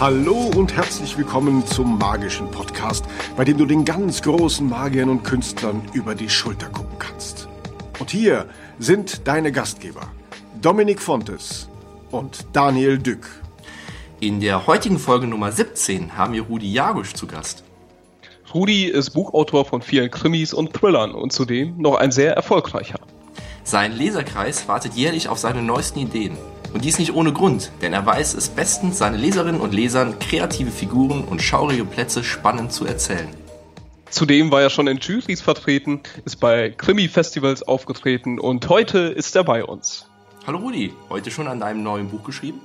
Hallo und herzlich willkommen zum magischen Podcast, bei dem du den ganz großen Magiern und Künstlern über die Schulter gucken kannst. Und hier sind deine Gastgeber, Dominik Fontes und Daniel Dück. In der heutigen Folge Nummer 17 haben wir Rudi Jagusch zu Gast. Rudi ist Buchautor von vielen Krimis und Thrillern und zudem noch ein sehr erfolgreicher. Sein Leserkreis wartet jährlich auf seine neuesten Ideen. Und dies nicht ohne Grund, denn er weiß es bestens, seine Leserinnen und Lesern kreative Figuren und schaurige Plätze spannend zu erzählen. Zudem war er schon in Jurys vertreten, ist bei Krimi-Festivals aufgetreten und heute ist er bei uns. Hallo Rudi, heute schon an deinem neuen Buch geschrieben?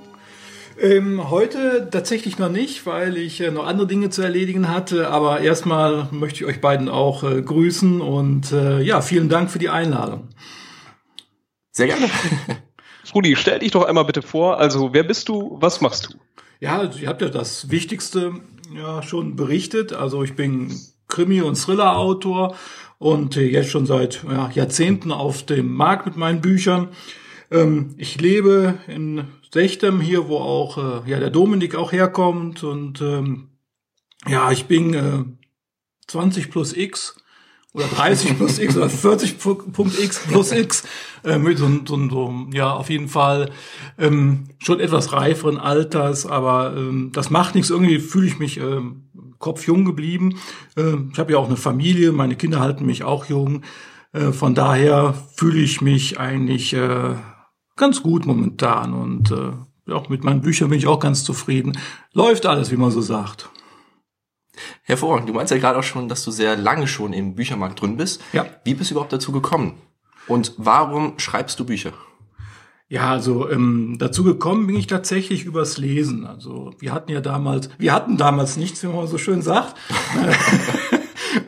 Ähm, heute tatsächlich noch nicht, weil ich äh, noch andere Dinge zu erledigen hatte. Aber erstmal möchte ich euch beiden auch äh, grüßen und äh, ja, vielen Dank für die Einladung. Sehr gerne. Rudi, stell dich doch einmal bitte vor. Also, wer bist du? Was machst du? Ja, ihr habt ja das Wichtigste ja schon berichtet. Also ich bin Krimi- und Thriller-Autor und jetzt schon seit ja, Jahrzehnten auf dem Markt mit meinen Büchern. Ähm, ich lebe in Sechtem hier, wo auch äh, ja der Dominik auch herkommt und ähm, ja, ich bin äh, 20 plus X oder 30 plus X oder 40 Punkt X plus X äh, mit so, so, so, ja, auf jeden Fall ähm, schon etwas reiferen Alters, aber ähm, das macht nichts. Irgendwie fühle ich mich ähm, kopfjung geblieben. Äh, ich habe ja auch eine Familie, meine Kinder halten mich auch jung. Äh, von daher fühle ich mich eigentlich äh, ganz gut momentan und äh, auch mit meinen Büchern bin ich auch ganz zufrieden. Läuft alles, wie man so sagt. Hervorragend. Du meinst ja gerade auch schon, dass du sehr lange schon im Büchermarkt drin bist. Ja. Wie bist du überhaupt dazu gekommen? Und warum schreibst du Bücher? Ja, also ähm, dazu gekommen bin ich tatsächlich übers Lesen. Also wir hatten ja damals, wir hatten damals nichts, wie man so schön sagt.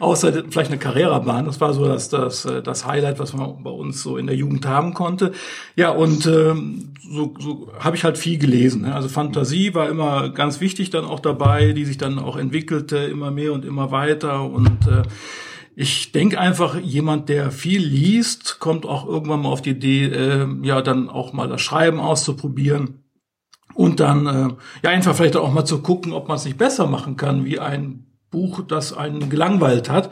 außer vielleicht eine Carrera-Bahn. Das war so das, das, äh, das Highlight, was man bei uns so in der Jugend haben konnte. Ja, und ähm, so, so habe ich halt viel gelesen. Ne? Also Fantasie war immer ganz wichtig dann auch dabei, die sich dann auch entwickelte, immer mehr und immer weiter. Und äh, ich denke einfach, jemand, der viel liest, kommt auch irgendwann mal auf die Idee, äh, ja, dann auch mal das Schreiben auszuprobieren. Und dann äh, ja einfach vielleicht auch mal zu gucken, ob man es nicht besser machen kann, wie ein Buch, das einen gelangweilt hat.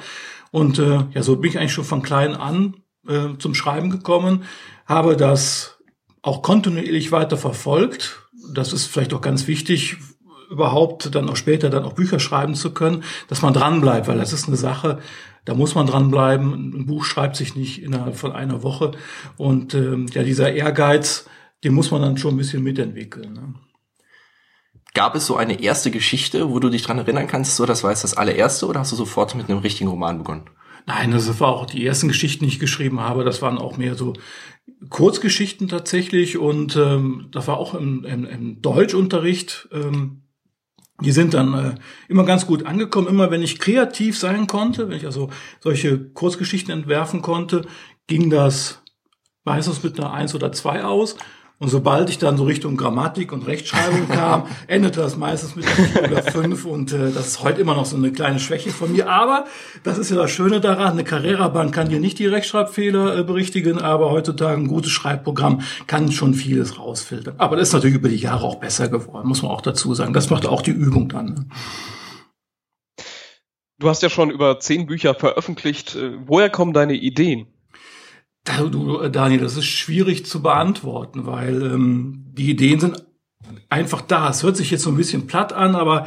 Und äh, ja, so bin ich eigentlich schon von klein an äh, zum Schreiben gekommen, habe das auch kontinuierlich weiter verfolgt. Das ist vielleicht auch ganz wichtig, überhaupt dann auch später dann auch Bücher schreiben zu können, dass man dranbleibt, weil das ist eine Sache, da muss man dranbleiben. Ein Buch schreibt sich nicht innerhalb von einer Woche. Und ähm, ja, dieser Ehrgeiz, den muss man dann schon ein bisschen mitentwickeln. Ne? Gab es so eine erste Geschichte, wo du dich dran erinnern kannst, so das war jetzt das allererste, oder hast du sofort mit einem richtigen Roman begonnen? Nein, das war auch die ersten Geschichten, die ich geschrieben habe. Das waren auch mehr so Kurzgeschichten tatsächlich und ähm, das war auch im, im, im Deutschunterricht. Ähm, die sind dann äh, immer ganz gut angekommen. Immer wenn ich kreativ sein konnte, wenn ich also solche Kurzgeschichten entwerfen konnte, ging das meistens mit einer Eins oder zwei aus. Und sobald ich dann so Richtung Grammatik und Rechtschreibung kam, endete das meistens mit einer 4 oder 5 und äh, das ist heute immer noch so eine kleine Schwäche von mir. Aber das ist ja das Schöne daran, eine Carrera-Bahn kann dir nicht die Rechtschreibfehler äh, berichtigen, aber heutzutage ein gutes Schreibprogramm kann schon vieles rausfiltern. Aber das ist natürlich über die Jahre auch besser geworden, muss man auch dazu sagen. Das macht auch die Übung dann. Ne? Du hast ja schon über zehn Bücher veröffentlicht. Äh, woher kommen deine Ideen? Du, Daniel, das ist schwierig zu beantworten, weil ähm, die Ideen sind einfach da. Es hört sich jetzt so ein bisschen platt an, aber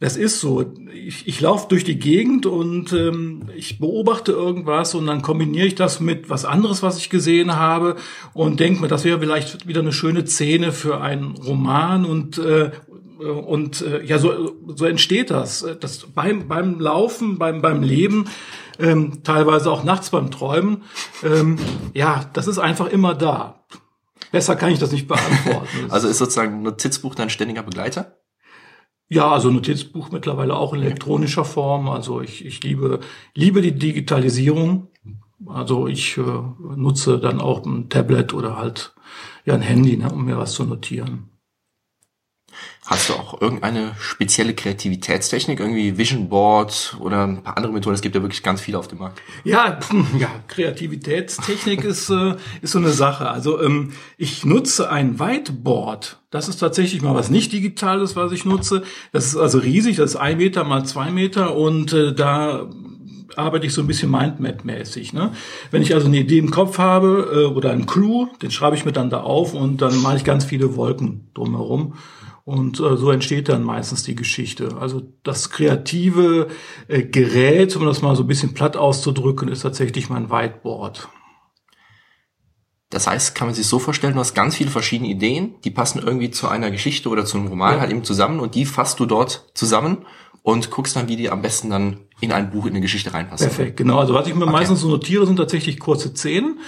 das ist so. Ich, ich laufe durch die Gegend und ähm, ich beobachte irgendwas und dann kombiniere ich das mit was anderes, was ich gesehen habe und denke mir, das wäre vielleicht wieder eine schöne Szene für einen Roman und äh, und äh, ja, so, so entsteht das. Das beim beim Laufen, beim beim Leben ähm, teilweise auch nachts beim Träumen. Ähm, ja, das ist einfach immer da. Besser kann ich das nicht beantworten. also ist sozusagen ein Notizbuch dein ständiger Begleiter? Ja, also Notizbuch mittlerweile auch in elektronischer Form. Also ich, ich liebe, liebe die Digitalisierung. Also ich äh, nutze dann auch ein Tablet oder halt ja ein Handy, ne, um mir was zu notieren. Hast du auch irgendeine spezielle Kreativitätstechnik, irgendwie Vision Board oder ein paar andere Methoden? Es gibt ja wirklich ganz viele auf dem Markt. Ja, ja, Kreativitätstechnik ist, äh, ist so eine Sache. Also ähm, ich nutze ein Whiteboard. Das ist tatsächlich mal was nicht Digitales, was ich nutze. Das ist also riesig, das ist ein Meter mal zwei Meter und äh, da arbeite ich so ein bisschen Mindmap-mäßig. Ne? Wenn ich also eine Idee im Kopf habe äh, oder einen Clue, den schreibe ich mir dann da auf und dann mache ich ganz viele Wolken drumherum. Und äh, so entsteht dann meistens die Geschichte. Also das kreative äh, Gerät, um das mal so ein bisschen platt auszudrücken, ist tatsächlich mein Whiteboard. Das heißt, kann man sich so vorstellen, du hast ganz viele verschiedene Ideen, die passen irgendwie zu einer Geschichte oder zu einem Roman ja. halt eben zusammen und die fasst du dort zusammen und guckst dann, wie die am besten dann in ein Buch, in eine Geschichte reinpassen. Perfekt, genau. Also was ich mir okay. meistens so notiere, sind tatsächlich kurze Szenen.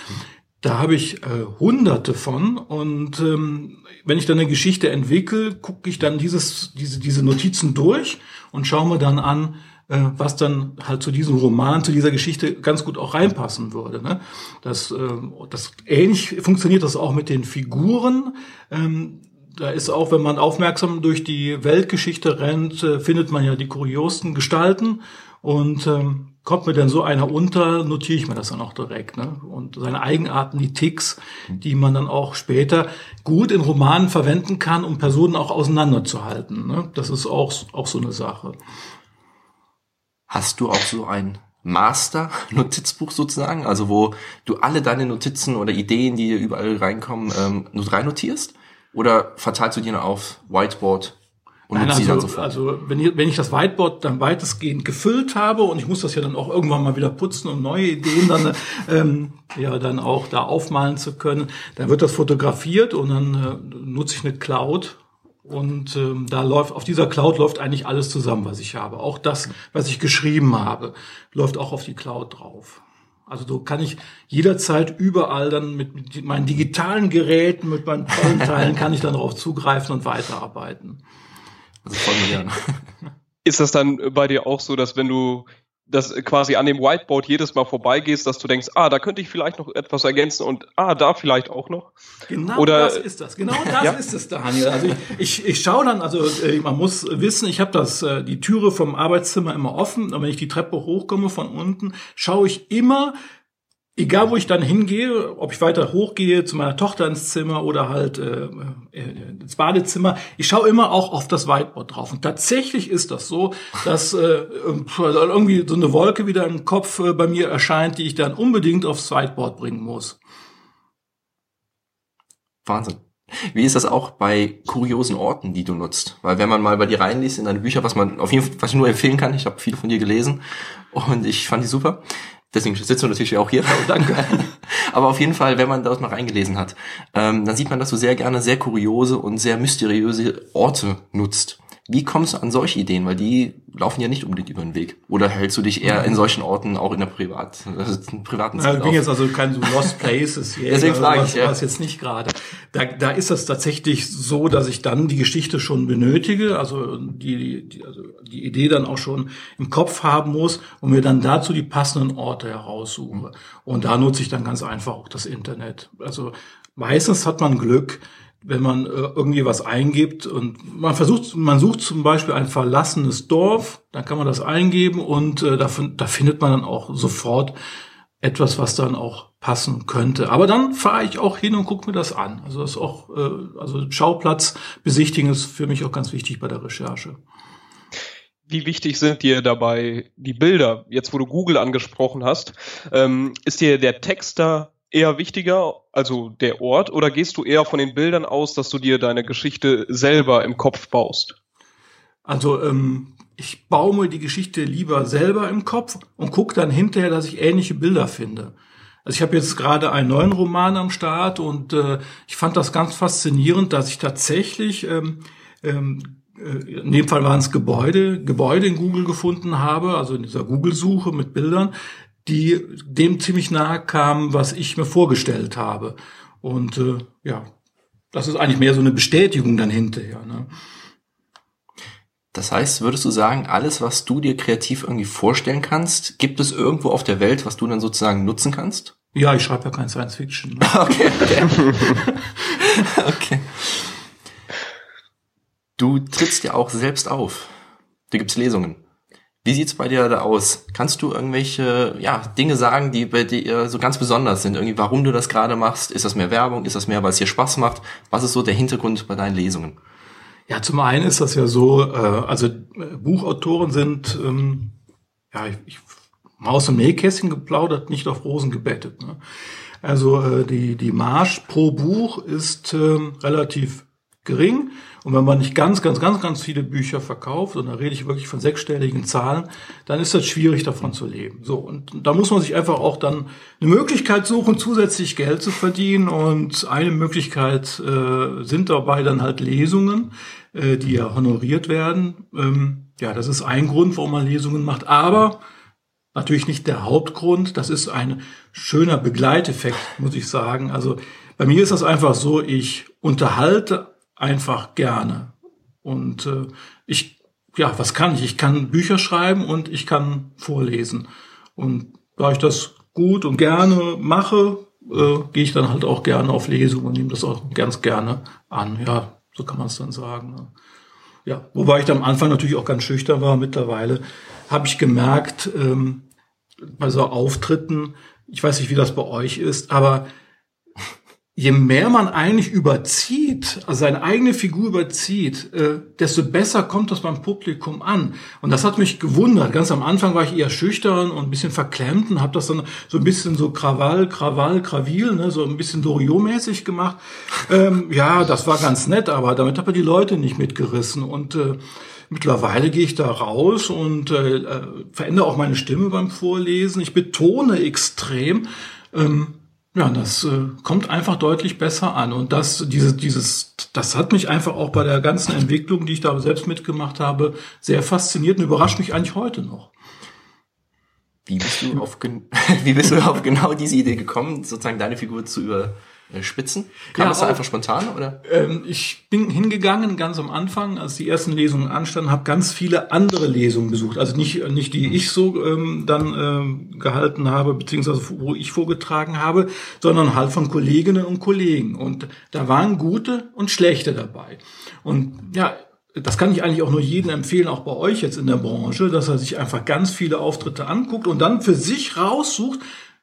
Da habe ich äh, hunderte von und ähm, wenn ich dann eine Geschichte entwickle, gucke ich dann dieses, diese, diese Notizen durch und schaue mir dann an, äh, was dann halt zu diesem Roman, zu dieser Geschichte ganz gut auch reinpassen würde. Ne? Das, äh, das ähnlich funktioniert das auch mit den Figuren. Ähm, da ist auch, wenn man aufmerksam durch die Weltgeschichte rennt, äh, findet man ja die kuriosten Gestalten und ähm, kommt mir denn so einer unter, notiere ich mir das dann auch direkt. Ne? Und seine Eigenarten, die Ticks, die man dann auch später gut in Romanen verwenden kann, um Personen auch auseinanderzuhalten. Ne? Das ist auch, auch so eine Sache. Hast du auch so ein Master-Notizbuch sozusagen, also wo du alle deine Notizen oder Ideen, die überall reinkommen, ähm, rein notierst? Oder verteilst du die auf Whiteboard und Nein, also, dann sofort. also wenn ich, wenn ich das Whiteboard dann weitestgehend gefüllt habe und ich muss das ja dann auch irgendwann mal wieder putzen, um neue Ideen dann ähm, ja dann auch da aufmalen zu können, dann wird das fotografiert und dann äh, nutze ich eine Cloud und ähm, da läuft auf dieser Cloud läuft eigentlich alles zusammen, was ich habe. Auch das, was ich geschrieben habe, läuft auch auf die Cloud drauf. Also so kann ich jederzeit überall dann mit, mit meinen digitalen Geräten, mit meinen tollen Teilen kann ich dann darauf zugreifen und weiterarbeiten. Also voll modern. Ist das dann bei dir auch so, dass wenn du das quasi an dem Whiteboard jedes Mal vorbeigehst, dass du denkst, ah, da könnte ich vielleicht noch etwas ergänzen und ah, da vielleicht auch noch. Genau Oder, das ist das. Genau das ja? ist es, Daniel. Also ich, ich, ich schaue dann, also äh, man muss wissen, ich habe das äh, die Türe vom Arbeitszimmer immer offen und wenn ich die Treppe hochkomme von unten, schaue ich immer egal wo ich dann hingehe, ob ich weiter hochgehe zu meiner Tochter ins Zimmer oder halt äh, äh, ins Badezimmer, ich schaue immer auch auf das Whiteboard drauf. Und tatsächlich ist das so, dass äh, irgendwie so eine Wolke wieder im Kopf äh, bei mir erscheint, die ich dann unbedingt aufs Whiteboard bringen muss. Wahnsinn. Wie ist das auch bei kuriosen Orten, die du nutzt? Weil wenn man mal bei dir reinliest in deine Bücher, was man auf jeden Fall, was ich nur empfehlen kann, ich habe viele von dir gelesen und ich fand die super. Deswegen sitzen wir natürlich auch hier. Danke. Aber auf jeden Fall, wenn man dort mal reingelesen hat, ähm, dann sieht man, dass du sehr gerne sehr kuriose und sehr mysteriöse Orte nutzt. Wie kommst du an solche Ideen? Weil die laufen ja nicht unbedingt über den Weg. Oder hältst du dich eher in solchen Orten auch in der Privat, äh, privaten Zeit Ich bin jetzt also kein so Lost Places hier. Deswegen frage ich, ja. Jetzt nicht gerade. Da, da ist es tatsächlich so, dass ich dann die Geschichte schon benötige, also die, die, also die Idee dann auch schon im Kopf haben muss und mir dann dazu die passenden Orte heraussuche. Und da nutze ich dann ganz einfach auch das Internet. Also meistens hat man Glück, wenn man äh, irgendwie was eingibt und man versucht, man sucht zum Beispiel ein verlassenes Dorf, dann kann man das eingeben und äh, da, da findet man dann auch sofort etwas, was dann auch passen könnte. Aber dann fahre ich auch hin und gucke mir das an. Also das ist auch, äh, also Schauplatz besichtigen ist für mich auch ganz wichtig bei der Recherche. Wie wichtig sind dir dabei die Bilder? Jetzt, wo du Google angesprochen hast, ähm, ist dir der Text da eher wichtiger, also der Ort, oder gehst du eher von den Bildern aus, dass du dir deine Geschichte selber im Kopf baust? Also ähm, ich baue mir die Geschichte lieber selber im Kopf und gucke dann hinterher, dass ich ähnliche Bilder finde. Also ich habe jetzt gerade einen neuen Roman am Start und äh, ich fand das ganz faszinierend, dass ich tatsächlich ähm, ähm, äh, in dem Fall waren es Gebäude, Gebäude in Google gefunden habe, also in dieser Google-Suche mit Bildern, die dem ziemlich nahe kamen, was ich mir vorgestellt habe. Und äh, ja, das ist eigentlich mehr so eine Bestätigung dann hinterher. Ne? Das heißt, würdest du sagen, alles, was du dir kreativ irgendwie vorstellen kannst, gibt es irgendwo auf der Welt, was du dann sozusagen nutzen kannst? Ja, ich schreibe ja kein Science Fiction. Ne? okay, okay. okay. Du trittst ja auch selbst auf. Du gibst Lesungen. Wie sieht's bei dir da aus? Kannst du irgendwelche ja, Dinge sagen, die bei dir so ganz besonders sind? Irgendwie, warum du das gerade machst? Ist das mehr Werbung? Ist das mehr, weil es dir Spaß macht? Was ist so der Hintergrund bei deinen Lesungen? Ja, zum einen ist das ja so, äh, also äh, Buchautoren sind, ähm, ja, ich, ich Maus- und Nähkästchen geplaudert, nicht auf Rosen gebettet. Ne? Also äh, die, die Marsch pro Buch ist äh, relativ gering. Und wenn man nicht ganz, ganz, ganz, ganz viele Bücher verkauft, und da rede ich wirklich von sechsstelligen Zahlen, dann ist das schwierig, davon zu leben. So, und da muss man sich einfach auch dann eine Möglichkeit suchen, zusätzlich Geld zu verdienen. Und eine Möglichkeit äh, sind dabei dann halt Lesungen, äh, die ja honoriert werden. Ähm, ja, das ist ein Grund, warum man Lesungen macht. Aber natürlich nicht der Hauptgrund. Das ist ein schöner Begleiteffekt, muss ich sagen. Also bei mir ist das einfach so, ich unterhalte einfach gerne. Und äh, ich, ja, was kann ich? Ich kann Bücher schreiben und ich kann vorlesen. Und da ich das gut und gerne mache, äh, gehe ich dann halt auch gerne auf Lesungen und nehme das auch ganz gerne an. Ja, so kann man es dann sagen. Ne? Ja, wobei ich am Anfang natürlich auch ganz schüchtern war. Mittlerweile habe ich gemerkt, ähm, bei so Auftritten, ich weiß nicht, wie das bei euch ist, aber je mehr man eigentlich überzieht, also seine eigene Figur überzieht, äh, desto besser kommt das beim Publikum an. Und das hat mich gewundert. Ganz am Anfang war ich eher schüchtern und ein bisschen verklemmt und habe das dann so ein bisschen so Krawall, Krawall, Krawil, ne, so ein bisschen Doriot-mäßig gemacht. Ähm, ja, das war ganz nett, aber damit habe ich die Leute nicht mitgerissen. Und äh, mittlerweile gehe ich da raus und äh, äh, verändere auch meine Stimme beim Vorlesen. Ich betone extrem. Ähm, ja, das äh, kommt einfach deutlich besser an. Und das, diese, dieses, das hat mich einfach auch bei der ganzen Entwicklung, die ich da selbst mitgemacht habe, sehr fasziniert und überrascht mich eigentlich heute noch. Wie bist du auf, wie bist du auf genau diese Idee gekommen, sozusagen deine Figur zu über, Spitzen? Kam ja, das da einfach spontan oder? Ähm, ich bin hingegangen ganz am Anfang, als die ersten Lesungen anstanden, habe ganz viele andere Lesungen besucht. Also nicht nicht die ich so ähm, dann ähm, gehalten habe beziehungsweise wo ich vorgetragen habe, sondern halt von Kolleginnen und Kollegen. Und da waren gute und schlechte dabei. Und ja, das kann ich eigentlich auch nur jedem empfehlen, auch bei euch jetzt in der Branche, dass er sich einfach ganz viele Auftritte anguckt und dann für sich raussucht,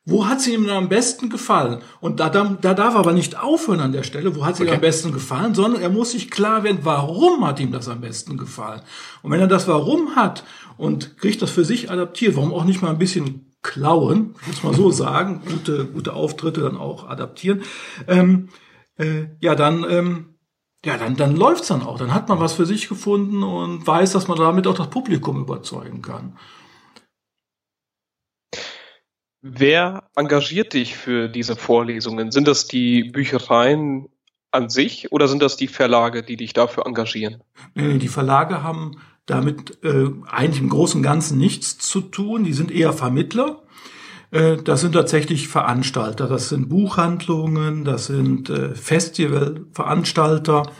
wo hat sie ihm am besten gefallen? Und da, da, da darf er aber nicht aufhören an der Stelle, wo hat sie okay. ihm am besten gefallen, sondern er muss sich klar werden, warum hat ihm das am besten gefallen? Und wenn er das Warum hat und kriegt das für sich adaptiert, warum auch nicht mal ein bisschen klauen, muss man so sagen, gute, gute Auftritte dann auch adaptieren, ähm, äh, ja, dann, ähm, ja, dann, dann läuft's dann auch. Dann hat man was für sich gefunden und weiß, dass man damit auch das Publikum überzeugen kann. Wer engagiert dich für diese Vorlesungen? Sind das die Büchereien an sich oder sind das die Verlage, die dich dafür engagieren? Die Verlage haben damit äh, eigentlich im Großen und Ganzen nichts zu tun. Die sind eher Vermittler. Äh, das sind tatsächlich Veranstalter. Das sind Buchhandlungen, das sind äh, Festivalveranstalter.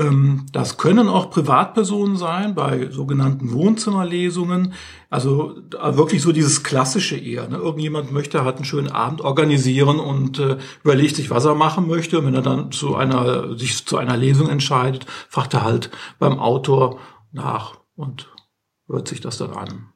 Ähm, das können auch Privatpersonen sein bei sogenannten Wohnzimmerlesungen. Also wirklich so dieses klassische eher. Ne? Irgendjemand möchte halt einen schönen Abend organisieren und äh, überlegt sich, was er machen möchte. Und wenn er dann zu einer, sich zu einer Lesung entscheidet, fragt er halt beim Autor nach und hört sich das dann an.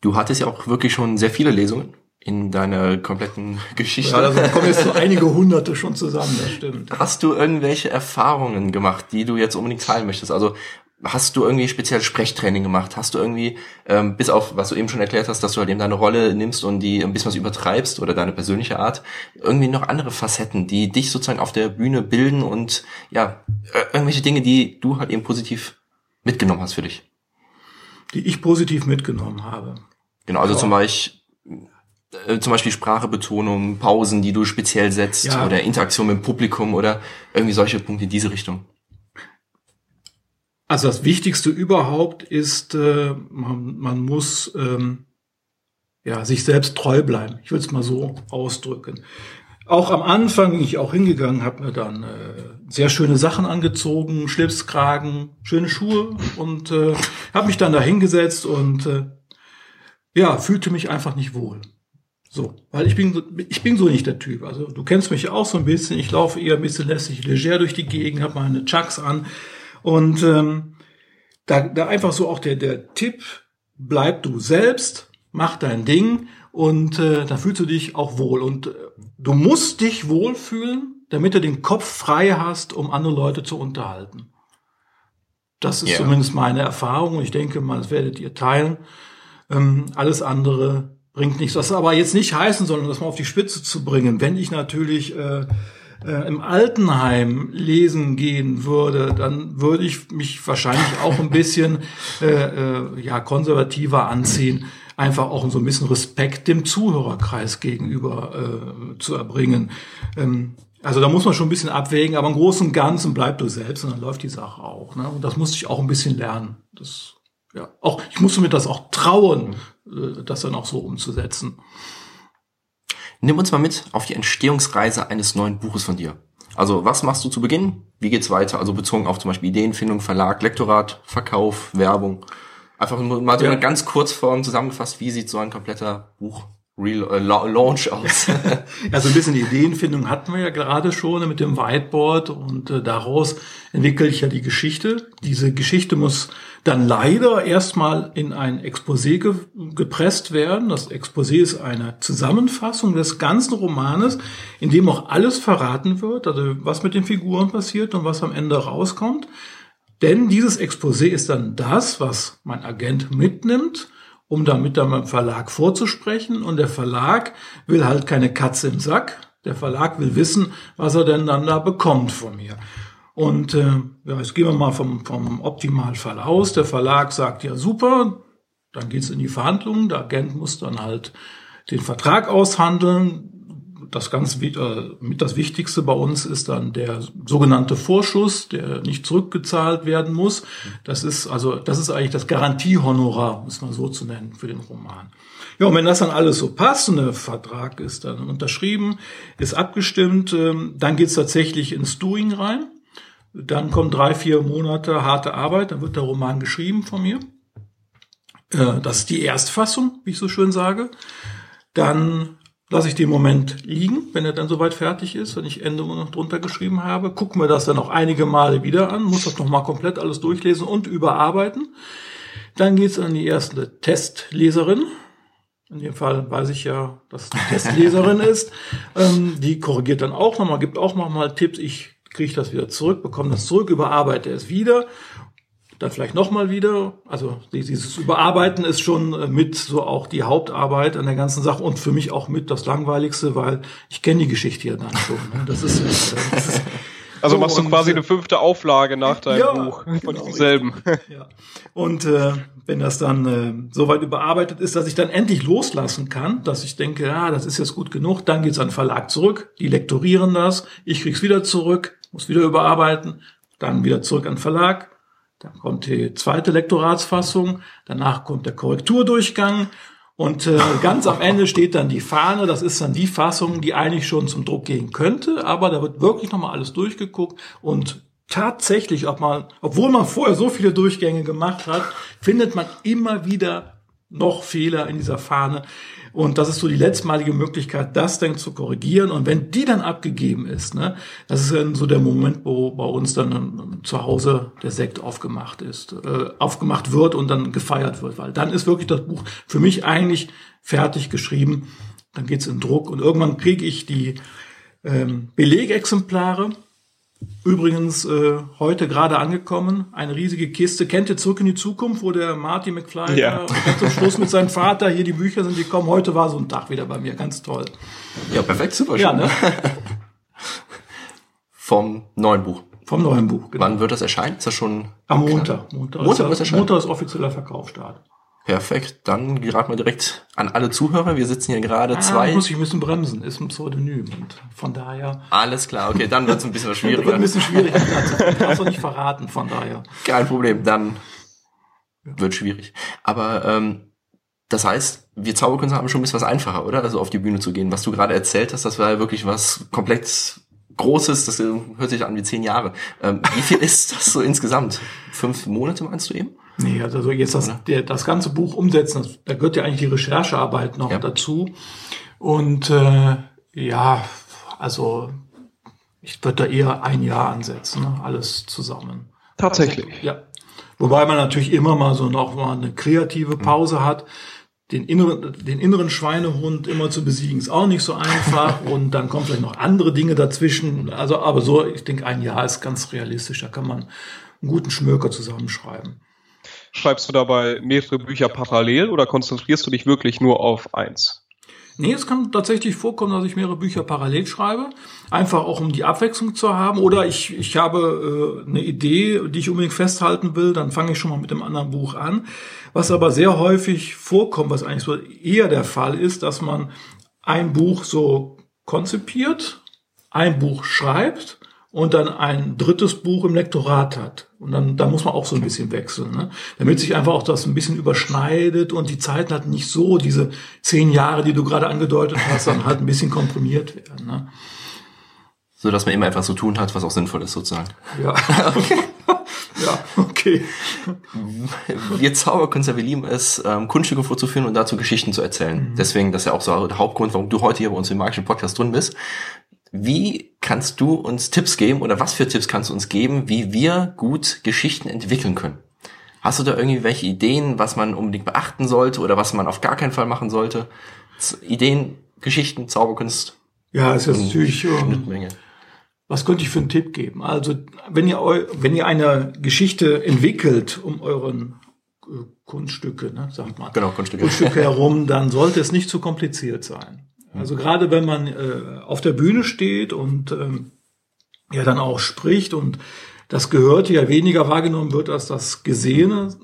Du hattest ja auch wirklich schon sehr viele Lesungen in deiner kompletten Geschichte. Ja, da kommen jetzt so einige hunderte schon zusammen, das stimmt. Hast du irgendwelche Erfahrungen gemacht, die du jetzt unbedingt teilen möchtest? Also hast du irgendwie speziell Sprechtraining gemacht? Hast du irgendwie, ähm, bis auf was du eben schon erklärt hast, dass du halt eben deine Rolle nimmst und die ein bisschen was übertreibst oder deine persönliche Art, irgendwie noch andere Facetten, die dich sozusagen auf der Bühne bilden und ja, äh, irgendwelche Dinge, die du halt eben positiv mitgenommen hast für dich? Die ich positiv mitgenommen habe. Genau, also ja. zum Beispiel äh, zum Beispiel Sprachebetonung, Pausen, die du speziell setzt ja. oder Interaktion mit dem Publikum oder irgendwie solche Punkte in diese Richtung? Also das Wichtigste überhaupt ist, äh, man, man muss ähm, ja, sich selbst treu bleiben. Ich will es mal so ausdrücken. Auch am Anfang bin ich auch hingegangen, habe mir dann äh, sehr schöne Sachen angezogen, Schlipskragen, schöne Schuhe und äh, habe mich dann da hingesetzt und äh, ja, fühlte mich einfach nicht wohl. So, weil ich bin, so- ich bin so nicht der Typ. Also du kennst mich auch so ein bisschen. Ich laufe eher ein bisschen lässig, leger durch die Gegend, habe meine Chucks an. Und ähm, da, da einfach so auch der, der Tipp, bleib du selbst, mach dein Ding und äh, da fühlst du dich auch wohl. Und äh, du musst dich wohlfühlen, damit du den Kopf frei hast, um andere Leute zu unterhalten. Das ist Ja. zumindest meine Erfahrung ich denke mal, das werdet ihr teilen. Ähm, alles andere bringt nichts. Soll aber jetzt nicht heißen, sondern das mal auf die Spitze zu bringen. Wenn ich natürlich äh, äh, im Altenheim lesen gehen würde, dann würde ich mich wahrscheinlich auch ein bisschen äh, äh, ja konservativer anziehen, einfach auch so ein bisschen Respekt dem Zuhörerkreis gegenüber äh, zu erbringen. Ähm, also da muss man schon ein bisschen abwägen, aber im Großen und Ganzen bleib du selbst und dann läuft die Sache auch. Ne? Und das musste ich auch ein bisschen lernen. Das, ja, auch ich musste mir das auch trauen, das dann auch so umzusetzen. Nimm uns mal mit auf die Entstehungsreise eines neuen Buches von dir. Also was machst du zu Beginn? Wie geht's weiter? Also bezogen auf zum Beispiel Ideenfindung, Verlag, Lektorat, Verkauf, Werbung. Einfach nur mal so Ja. eine ganz Kurzform zusammengefasst, wie sieht so ein kompletter Buch Real, äh, La- Launch aus? Ja, so ein bisschen Ideenfindung hatten wir ja gerade schon mit dem Whiteboard und äh, daraus entwickle ich ja die Geschichte. Diese Geschichte muss dann leider erstmal in ein Exposé ge gepresst werden. Das Exposé ist eine Zusammenfassung des ganzen Romanes, in dem auch alles verraten wird, also was mit den Figuren passiert und was am Ende rauskommt. Denn dieses Exposé ist dann das, was mein Agent mitnimmt, um damit dann beim Verlag vorzusprechen. Und der Verlag will halt keine Katze im Sack. Der Verlag will wissen, was er denn dann da bekommt von mir. Und äh, ja, jetzt gehen wir mal vom, vom Optimalfall aus. Der Verlag sagt, ja super, dann geht's in die Verhandlungen. Der Agent muss dann halt den Vertrag aushandeln. Das ganz äh, mit das Wichtigste bei uns ist dann der sogenannte Vorschuss, der nicht zurückgezahlt werden muss. Das ist also das ist eigentlich das Garantiehonorar, muss man so zu nennen für den Roman. Ja, und wenn das dann alles so passt und der Vertrag ist dann unterschrieben, ist abgestimmt, ähm, dann geht's tatsächlich ins Doing rein. Dann kommen drei, vier Monate harte Arbeit, dann wird der Roman geschrieben von mir. Äh, Das ist die Erstfassung, wie ich so schön sage. Dann lasse ich den Moment liegen, wenn er dann soweit fertig ist, wenn ich Änderungen noch drunter geschrieben habe. Gucken wir das dann noch einige Male wieder an, muss das nochmal komplett alles durchlesen und überarbeiten. Dann geht's an die erste Testleserin. In dem Fall weiß ich ja, dass es die Testleserin ist. Ähm, die korrigiert dann auch nochmal, gibt auch nochmal Tipps. Ich kriege das wieder zurück, bekomme das zurück, überarbeite es wieder. Dann vielleicht nochmal wieder. Also dieses Überarbeiten ist schon äh, mit so auch die Hauptarbeit an der ganzen Sache und für mich auch mit das Langweiligste, weil ich kenne die Geschichte ja dann schon. Ne? Das ist, das ist Also So, machst du quasi äh, eine fünfte Auflage nach deinem Ja, Buch von genau, diesem selben. Ja. Und äh, wenn das dann äh, soweit überarbeitet ist, dass ich dann endlich loslassen kann, dass ich denke, ja, das ist jetzt gut genug, dann geht's an den Verlag zurück, die lektorieren das, ich krieg's wieder zurück, muss wieder überarbeiten, dann wieder zurück an den Verlag, dann kommt die zweite Lektoratsfassung, danach kommt der Korrekturdurchgang und äh, ganz am Ende steht dann die Fahne, das ist dann die Fassung, die eigentlich schon zum Druck gehen könnte, aber da wird wirklich nochmal alles durchgeguckt und tatsächlich, ob man, obwohl man vorher so viele Durchgänge gemacht hat, findet man immer wieder noch Fehler in dieser Fahne. Und das ist so die letztmalige Möglichkeit, das dann zu korrigieren. Und wenn die dann abgegeben ist, ne, das ist dann so der Moment, wo bei uns dann ähm, zu Hause der Sekt aufgemacht ist, äh, aufgemacht wird und dann gefeiert wird, weil dann ist wirklich das Buch für mich eigentlich fertig geschrieben. Dann geht's in Druck und irgendwann kriege ich die ähm, Belegexemplare. Übrigens äh, heute gerade angekommen, eine riesige Kiste. Kennt ihr Zurück in die Zukunft, wo der Marty McFly Ja. ganz zum Schluss mit seinem Vater hier die Bücher sind gekommen. Heute war so ein Tag wieder bei mir, ganz toll. ja, perfekt, super Ja, schön. ne? Vom neuen Buch. Vom neuen Buch. Genau. Wann wird das erscheinen? Ist das schon Am Montag. Montag, Montag ist, ja-. Montag ist offizieller Verkaufsstart. Perfekt? Dann geraten wir direkt an alle Zuhörer. Wir sitzen hier gerade Ah, zwei. muss ich ein bisschen bremsen, ist ein Pseudonym und von daher Alles klar, okay, dann wird es ein bisschen was wird schwieriger. ein bisschen schwierig. Ich kann es doch nicht verraten, von daher. Kein Problem, dann wird schwierig. Aber ähm, das heißt, wir Zauberkünstler haben schon ein bisschen was einfacher, oder? Also auf die Bühne zu gehen. Was du gerade erzählt hast, das war ja wirklich was komplett Großes. Das hört sich an wie zehn Jahre. Ähm, wie viel ist das so insgesamt? Fünf Monate meinst du eben? Nee, also jetzt das, der, das ganze Buch umsetzen, das, da gehört ja eigentlich die Recherchearbeit noch Ja. dazu. Und äh, ja, also ich würde da eher ein Jahr ansetzen, ne? alles zusammen. Tatsächlich. Ja. Wobei man natürlich immer mal so noch mal eine kreative Pause hat. Den inneren, den inneren Schweinehund immer zu besiegen ist auch nicht so einfach und dann kommen vielleicht noch andere Dinge dazwischen. Also, aber so, ich denke, ein Jahr ist ganz realistisch. Da kann man einen guten Schmöker zusammenschreiben. Schreibst du dabei mehrere Bücher parallel oder konzentrierst du dich wirklich nur auf eins? Nee, es kann tatsächlich vorkommen, dass ich mehrere Bücher parallel schreibe. Einfach auch, um die Abwechslung zu haben. Oder ich, ich habe äh, eine Idee, die ich unbedingt festhalten will, dann fange ich schon mal mit dem anderen Buch an. Was aber sehr häufig vorkommt, was eigentlich so eher der Fall ist, dass man ein Buch so konzipiert, ein Buch schreibt und dann ein drittes Buch im Lektorat hat. Und dann da muss man auch so ein bisschen wechseln, ne? damit sich einfach auch das ein bisschen überschneidet und die Zeiten halt nicht so, diese zehn Jahre, die du gerade angedeutet hast, dann halt ein bisschen komprimiert werden. Ne? So dass man immer etwas so tun hat, was auch sinnvoll ist, sozusagen. Ja. okay. ja, okay. Wir Zauberkünstler, wir lieben es, ähm, Kunststücke vorzuführen und dazu Geschichten zu erzählen. Mhm. Deswegen, das ist ja auch so der Hauptgrund, warum du heute hier bei uns im magischen Podcast drin bist. Wie kannst du uns Tipps geben oder was für Tipps kannst du uns geben, wie wir gut Geschichten entwickeln können? Hast du da irgendwie welche Ideen, was man unbedingt beachten sollte oder was man auf gar keinen Fall machen sollte? Ideen, Geschichten, Zauberkunst? Ja, ist jetzt natürlich Schnittmenge. Was könnte ich für einen Tipp geben? Also, wenn ihr, eu, wenn ihr eine Geschichte entwickelt um euren äh, Kunststücke, ne, sagt man, genau, Kunststücke. Kunststücke herum, dann sollte es nicht zu kompliziert sein. Also gerade wenn man äh, auf der Bühne steht und ähm, ja dann auch spricht und das Gehörte ja weniger wahrgenommen wird als das Gesehene.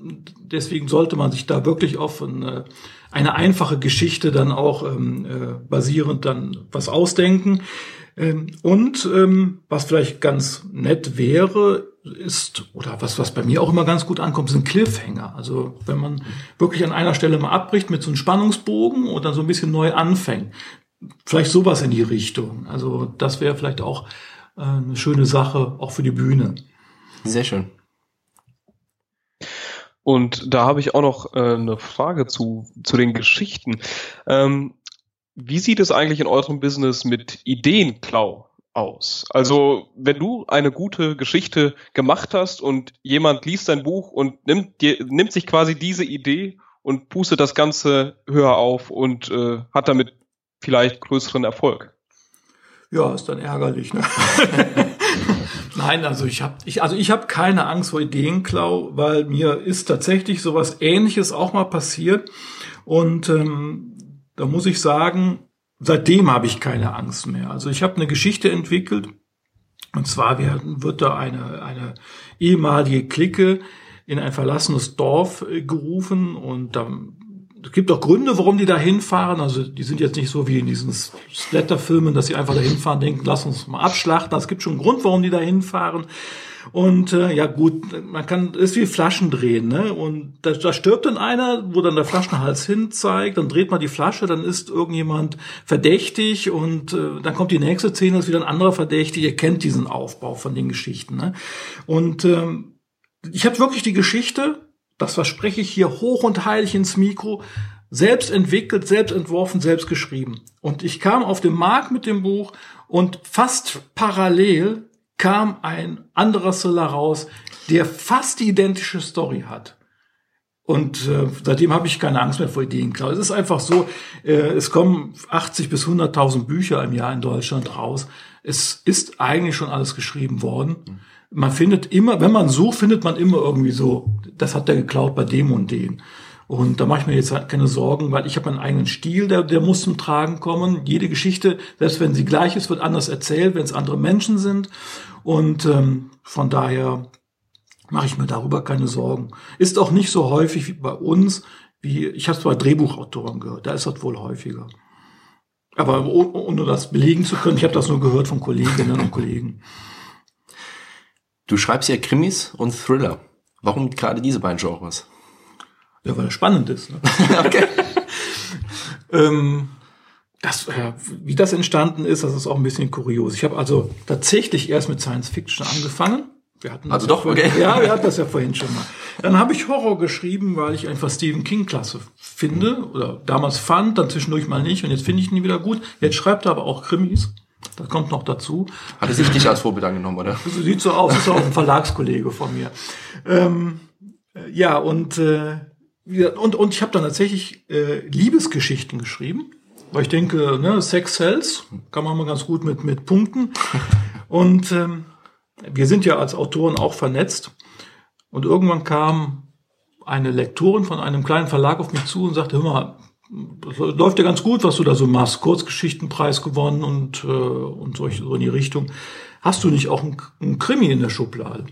Deswegen sollte man sich da wirklich auf eine, eine einfache Geschichte dann auch ähm, äh, basierend dann was ausdenken. Ähm, und ähm, was vielleicht ganz nett wäre, ist, oder was, was bei mir auch immer ganz gut ankommt, sind Cliffhanger. Also wenn man wirklich an einer Stelle mal abbricht mit so einem Spannungsbogen dann so ein bisschen neu anfängt. Vielleicht sowas in die Richtung. Also das wäre vielleicht auch äh, eine schöne Sache, auch für die Bühne. Sehr schön. Und da habe ich auch noch äh, eine Frage zu, zu den Geschichten. Ähm, wie sieht es eigentlich in eurem Business mit Ideenklau aus? Also, wenn du eine gute Geschichte gemacht hast und jemand liest dein Buch und nimmt, dir, nimmt sich quasi diese Idee und pustet das Ganze höher auf und äh, hat damit vielleicht größeren Erfolg. Ja, ist dann ärgerlich. Ne? Nein, also ich habe ich, also ich habe keine Angst vor Ideenklau, weil mir ist tatsächlich sowas Ähnliches auch mal passiert und ähm, da muss ich sagen, seitdem habe ich keine Angst mehr. Also ich habe eine Geschichte entwickelt, und zwar wird da eine, eine ehemalige Clique in ein verlassenes Dorf äh, gerufen und dann es gibt auch Gründe, warum die da hinfahren. Also die sind jetzt nicht so wie in diesen Splatter-Filmen, dass sie einfach da hinfahren, denken, lass uns mal abschlachten. Es gibt schon einen Grund, warum die da hinfahren. Und äh, ja gut, man kann ist wie Flaschen drehen, ne? Und da, da stirbt dann einer, wo dann der Flaschenhals hin zeigt, dann dreht man die Flasche, dann ist irgendjemand verdächtig und äh, dann kommt die nächste Szene, ist wieder ein anderer verdächtig. Ihr kennt diesen Aufbau von den Geschichten, ne? Und ähm, ich habe wirklich die Geschichte, das verspreche ich hier hoch und heilig ins Mikro, selbst entwickelt, selbst entworfen, selbst geschrieben. Und ich kam auf den Markt mit dem Buch und fast parallel kam ein anderer Seller raus, der fast die identische Story hat. Und äh, seitdem habe ich keine Angst mehr vor Ideenklau. Es ist einfach so, äh, es kommen 80 bis 100.000 Bücher im Jahr in Deutschland raus. Es ist eigentlich schon alles geschrieben worden. Man findet immer, wenn man sucht, findet man immer irgendwie so, das hat der geklaut bei dem und den. Und da mache ich mir jetzt halt keine Sorgen, weil ich habe meinen eigenen Stil, der, der muss zum Tragen kommen. Jede Geschichte, selbst wenn sie gleich ist, wird anders erzählt, wenn es andere Menschen sind. Und ähm, von daher mache ich mir darüber keine Sorgen. Ist auch nicht so häufig wie bei uns, wie ich habe zwar Drehbuchautoren gehört, da ist das wohl häufiger. Aber ohne das belegen zu können, ich habe das nur gehört von Kolleginnen und Kollegen. Du schreibst ja Krimis und Thriller. Warum gerade diese beiden Genres? Ja, weil er spannend ist. Ne? okay. ähm, das, äh, wie das entstanden ist, das ist auch ein bisschen kurios. Ich habe also tatsächlich erst mit Science Fiction angefangen Wir hatten Also das doch, ja vorhin, okay. Ja, wir hatten das ja vorhin schon mal. Dann habe ich Horror geschrieben, weil ich einfach Stephen King klasse finde oder damals fand, dann zwischendurch mal nicht und jetzt finde ich ihn wieder gut. Jetzt schreibt er aber auch Krimis. Das kommt noch dazu. Hat er sich dich als Vorbild angenommen, oder? So sieht so aus, ist auch ein Verlagskollege von mir. Ähm, äh, ja, und, äh, und, und ich habe dann tatsächlich äh, Liebesgeschichten geschrieben, weil ich denke, ne, Sex sells, kann man mal ganz gut mit, mit Punkten. Und ähm, wir sind ja als Autoren auch vernetzt. Und irgendwann kam eine Lektorin von einem kleinen Verlag auf mich zu und sagte, hör mal, das läuft ja ganz gut, was du da so machst. Kurzgeschichtenpreis gewonnen und, äh, und solche, so in die Richtung. Hast du nicht auch einen, einen Krimi in der Schublade?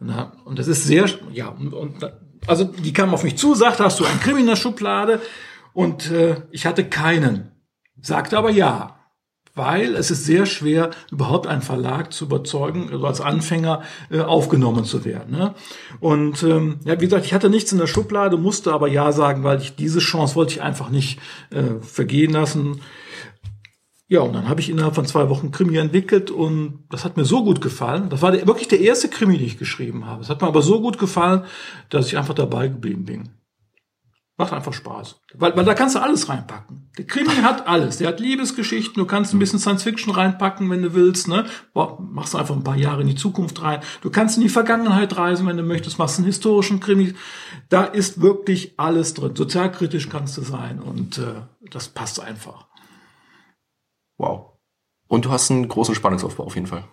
Und, da- und das ist sehr, ja, und, also die kam auf mich zu, sagte, hast du einen Krimi in der Schublade? Und äh, ich hatte keinen. Sagte aber ja. Weil es ist sehr schwer, überhaupt einen Verlag zu überzeugen, also als Anfänger äh, aufgenommen zu werden. Ne? Und ähm, ja, wie gesagt, ich hatte nichts in der Schublade, musste aber ja sagen, weil ich diese Chance wollte ich einfach nicht äh, vergehen lassen. Ja, und dann habe ich innerhalb von zwei Wochen Krimi entwickelt und das hat mir so gut gefallen. Das war wirklich der erste Krimi, den ich geschrieben habe. Es hat mir aber so gut gefallen, dass ich einfach dabei geblieben bin. Macht einfach Spaß. Weil, weil da kannst du alles reinpacken. Der Krimi hat alles. Der hat Liebesgeschichten, du kannst ein bisschen Science Fiction reinpacken, wenn du willst. Ne? Boah, machst einfach ein paar Jahre in die Zukunft rein. Du kannst in die Vergangenheit reisen, wenn du möchtest, machst einen historischen Krimi. Da ist wirklich alles drin. Sozialkritisch kannst du sein und äh, das passt einfach. Wow. Und du hast einen großen Spannungsaufbau auf jeden Fall.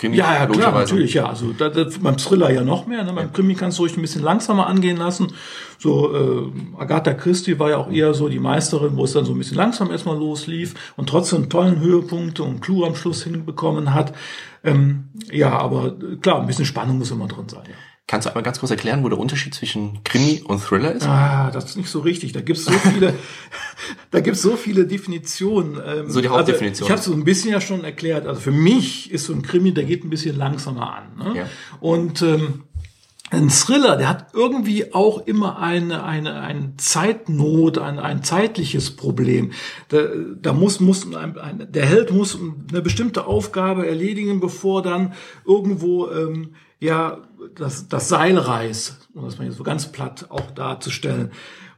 Krimi, Ja, ja, klar, natürlich, ja. Also da, da, beim Thriller ja noch mehr. Ne? Beim Krimi kannst du ruhig ein bisschen langsamer angehen lassen. So äh, Agatha Christie war ja auch eher so die Meisterin, wo es dann so ein bisschen langsam erstmal loslief und trotzdem tollen Höhepunkt und Clou am Schluss hinbekommen hat. Ähm, ja, aber äh, klar, ein bisschen Spannung muss immer drin sein. Ja. Kannst du einmal ganz kurz erklären, wo der Unterschied zwischen Krimi und Thriller ist? Ah, das ist nicht so richtig. Da gibt's so viele, da gibt's so viele Definitionen. Ähm, So die Hauptdefinition. Also ich habe so ein bisschen ja schon erklärt. Also für mich ist so ein Krimi, der geht ein bisschen langsamer an. Ne? Ja. Und ähm, ein Thriller, der hat irgendwie auch immer eine, eine, eine Zeitnot, ein, ein zeitliches Problem. Da, da muss, muss ein, ein, der Held muss eine bestimmte Aufgabe erledigen, bevor dann irgendwo ähm, ja das, das Seil reißt, um das mal hier so ganz platt auch darzustellen.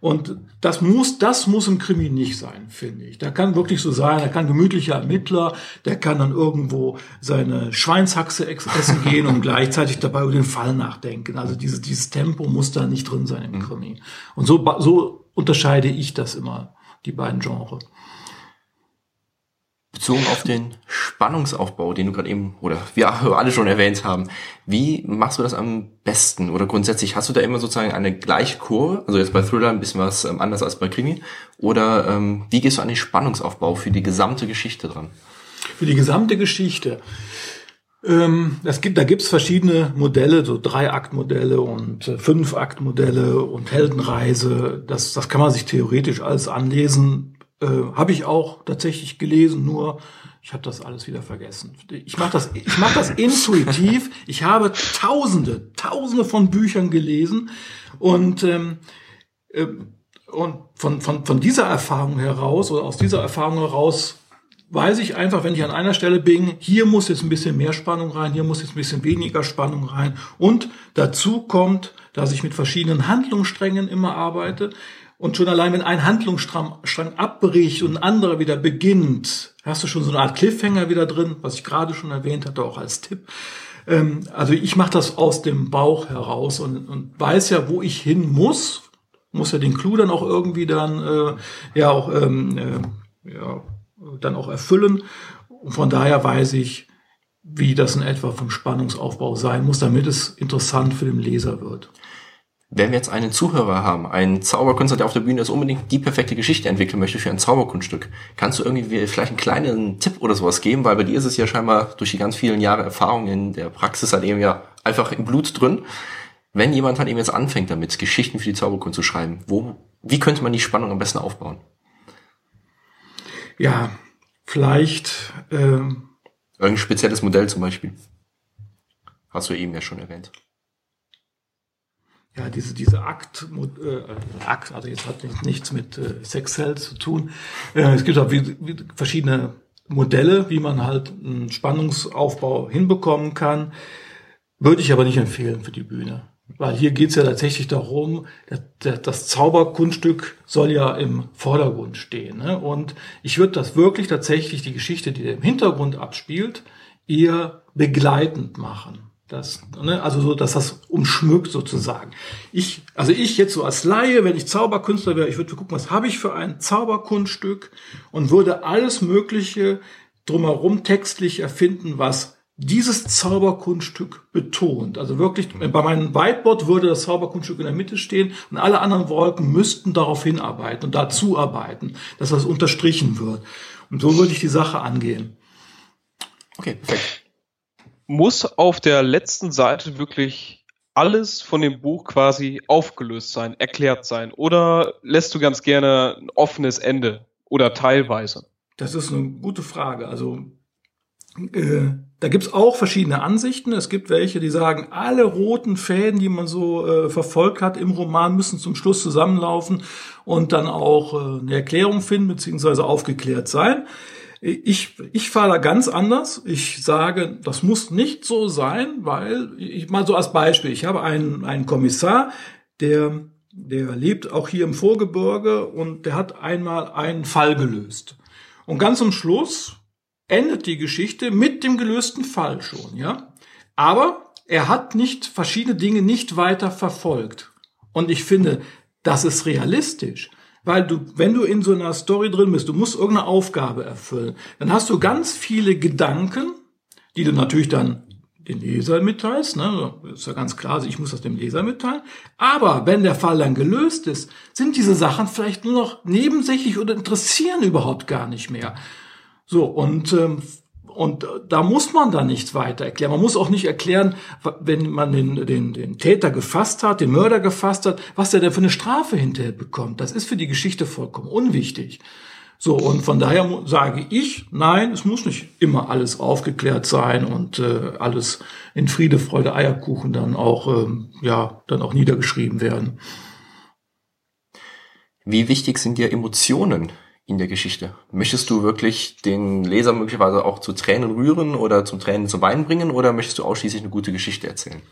Und das muss, das muss im Krimi nicht sein, finde ich. Da kann wirklich so sein, er kann gemütlicher Ermittler, der kann dann irgendwo seine Schweinshaxe essen gehen und gleichzeitig dabei über den Fall nachdenken. Also dieses, dieses Tempo muss da nicht drin sein im Krimi. Und so, so unterscheide ich das immer, die beiden Genres. Bezogen auf den Spannungsaufbau, den du gerade eben, oder wir alle schon erwähnt haben, wie machst du das am besten? Oder grundsätzlich hast du da immer sozusagen eine gleiche Kurve? Also jetzt bei Thriller ein bisschen was ähm, anders als bei Krimi. Oder ähm, wie gehst du an den Spannungsaufbau für die gesamte Geschichte dran? Für die gesamte Geschichte. Ähm, es gibt, da gibt's verschiedene Modelle, so Drei-Akt-Modelle und äh, Fünf-Akt-Modelle und Heldenreise. Das, das kann man sich theoretisch alles anlesen. Äh, habe ich auch tatsächlich gelesen, nur ich habe das alles wieder vergessen. Ich mache das, ich mach das intuitiv. Ich habe Tausende, Tausende von Büchern gelesen und ähm, ähm, und von, von, von dieser Erfahrung heraus oder aus dieser Erfahrung heraus weiß ich einfach, wenn ich an einer Stelle bin, hier muss jetzt ein bisschen mehr Spannung rein, hier muss jetzt ein bisschen weniger Spannung rein. Und dazu kommt, dass ich mit verschiedenen Handlungssträngen immer arbeite. Und schon allein, wenn ein Handlungsstrang Strang abbricht und ein anderer wieder beginnt, hast du schon so eine Art Cliffhanger wieder drin, was ich gerade schon erwähnt hatte, auch als Tipp. Ähm, also ich mache das aus dem Bauch heraus und, und weiß ja, wo ich hin muss, muss ja den Clou dann auch irgendwie dann äh, ja auch ähm, äh, ja, dann auch erfüllen. Und von daher weiß ich, wie das in etwa vom Spannungsaufbau sein muss, damit es interessant für den Leser wird. Wenn wir jetzt einen Zuhörer haben, einen Zauberkünstler, der auf der Bühne ist, unbedingt die perfekte Geschichte entwickeln möchte für ein Zauberkunststück, kannst du irgendwie vielleicht einen kleinen Tipp oder sowas geben? Weil bei dir ist es ja scheinbar durch die ganz vielen Jahre Erfahrung in der Praxis halt eben ja einfach im Blut drin. Wenn jemand halt eben jetzt anfängt damit, Geschichten für die Zauberkunst zu schreiben, wo, wie könnte man die Spannung am besten aufbauen? Ja, vielleicht ähm, Irgendein spezielles Modell zum Beispiel. Hast du eben ja schon erwähnt. Ja, diese, diese Akt, äh, Akt, also jetzt hat nicht- nichts mit äh, Sex zu tun. Äh, es gibt auch wie, wie verschiedene Modelle, wie man halt einen Spannungsaufbau hinbekommen kann. Würde ich aber nicht empfehlen für die Bühne. Weil hier geht's ja tatsächlich darum, das Zauberkunststück soll ja im Vordergrund stehen. Ne? Und ich würde das wirklich tatsächlich, die Geschichte, die im Hintergrund abspielt, eher begleitend machen. Das, ne, also so, dass das umschmückt sozusagen. Ich, also ich jetzt so als Laie, wenn ich Zauberkünstler wäre, ich würde gucken, was habe ich für ein Zauberkunststück und würde alles Mögliche drumherum textlich erfinden, was dieses Zauberkunststück betont. Also wirklich, bei meinem Whiteboard würde das Zauberkunststück in der Mitte stehen und alle anderen Wolken müssten darauf hinarbeiten und dazu arbeiten, dass das unterstrichen wird. Und so würde ich die Sache angehen. Okay, perfekt. Muss auf der letzten Seite wirklich alles von dem Buch quasi aufgelöst sein, erklärt sein? Oder lässt du ganz gerne ein offenes Ende oder teilweise? Das ist eine gute Frage. Also äh, da gibt's auch verschiedene Ansichten. Es gibt welche, die sagen, alle roten Fäden, die man so äh, verfolgt hat im Roman, müssen zum Schluss zusammenlaufen und dann auch äh, eine Erklärung finden beziehungsweise aufgeklärt sein. Ich, ich fahre da ganz anders. Ich sage, das muss nicht so sein, weil ich mal so als Beispiel, ich habe einen, einen Kommissar, der, der lebt auch hier im Vorgebirge und der hat einmal einen Fall gelöst. Und ganz zum Schluss endet die Geschichte mit dem gelösten Fall schon, ja. Aber er hat nicht verschiedene Dinge nicht weiter verfolgt. Und ich finde, das ist realistisch. Weil du, wenn du in so einer Story drin bist, du musst irgendeine Aufgabe erfüllen, dann hast du ganz viele Gedanken, die du natürlich dann den Leser mitteilst, ne? ist ja ganz klar, also ich muss das dem Leser mitteilen. Aber wenn der Fall dann gelöst ist, sind diese Sachen vielleicht nur noch nebensächlich oder interessieren überhaupt gar nicht mehr. So, und, ähm, und da muss man dann nichts weiter erklären. Man muss auch nicht erklären, wenn man den, den, den Täter gefasst hat, den Mörder gefasst hat, was der denn für eine Strafe hinterher bekommt. Das ist für die Geschichte vollkommen unwichtig. So, und von daher sage ich, nein, es muss nicht immer alles aufgeklärt sein und äh, alles in Friede, Freude, Eierkuchen dann auch, ähm, ja, dann auch niedergeschrieben werden. Wie wichtig sind dir Emotionen in der Geschichte? Möchtest du wirklich den Leser möglicherweise auch zu Tränen rühren oder zum Tränen zu Weinen bringen oder möchtest du ausschließlich eine gute Geschichte erzählen?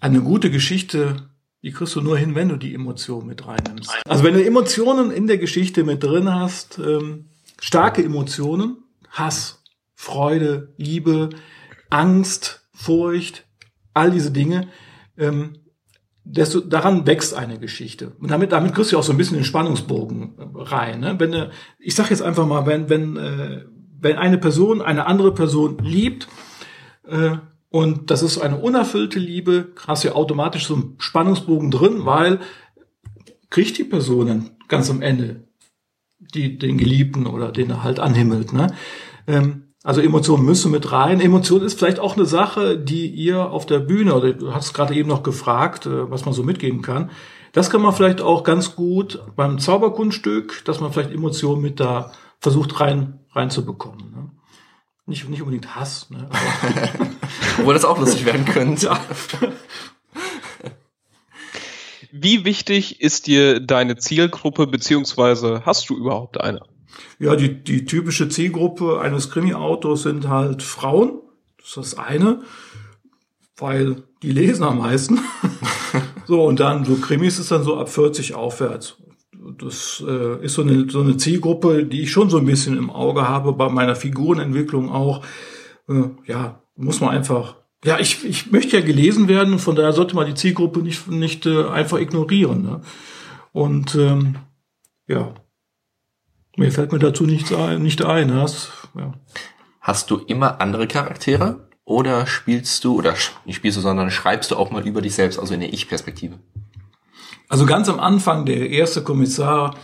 Eine gute Geschichte, die kriegst du nur hin, wenn du die Emotionen mit reinnimmst. Also wenn du Emotionen in der Geschichte mit drin hast, ähm, starke Emotionen, Hass, Freude, Liebe, Angst, Furcht, all diese Dinge, ähm, desto daran wächst eine Geschichte. Und damit, damit kriegst du auch so ein bisschen den Spannungsbogen äh, rein. Ne? Wenn, äh, ich sag jetzt einfach mal, wenn, wenn, äh, wenn eine Person eine andere Person liebt, äh, und das ist eine unerfüllte Liebe, hast du ja automatisch so einen Spannungsbogen drin, weil kriegt die Person dann ganz am Ende die, den Geliebten oder den er halt anhimmelt. Ne? Ähm, also Emotionen müssen mit rein. Emotion ist vielleicht auch eine Sache, die ihr auf der Bühne, oder du hast gerade eben noch gefragt, äh, was man so mitgeben kann. Das kann man vielleicht auch ganz gut beim Zauberkunststück, dass man vielleicht Emotionen mit da versucht rein reinzubekommen. Ne? Nicht, nicht unbedingt Hass. Ne? Obwohl das auch lustig werden könnte. Ja. Wie wichtig ist dir deine Zielgruppe, beziehungsweise hast du überhaupt eine? Ja, die, die typische Zielgruppe eines Krimi-Autors sind halt Frauen. Das ist das eine, weil die lesen am meisten. so, und dann so Krimis ist dann so ab 40 aufwärts. Das äh, ist so eine, so eine Zielgruppe, die ich schon so ein bisschen im Auge habe, bei meiner Figurenentwicklung auch. Äh, ja, muss man einfach ja, ich, ich möchte ja gelesen werden und von daher sollte man die Zielgruppe nicht, nicht äh, einfach ignorieren. Ne? Und ähm, ja, Mehr fällt mir dazu nicht ein. Nicht ein hast, ja. hast du immer andere Charaktere oder spielst du, oder nicht spielst du, sondern schreibst du auch mal über dich selbst, also in der Ich-Perspektive? Also ganz am Anfang, der erste Kommissar,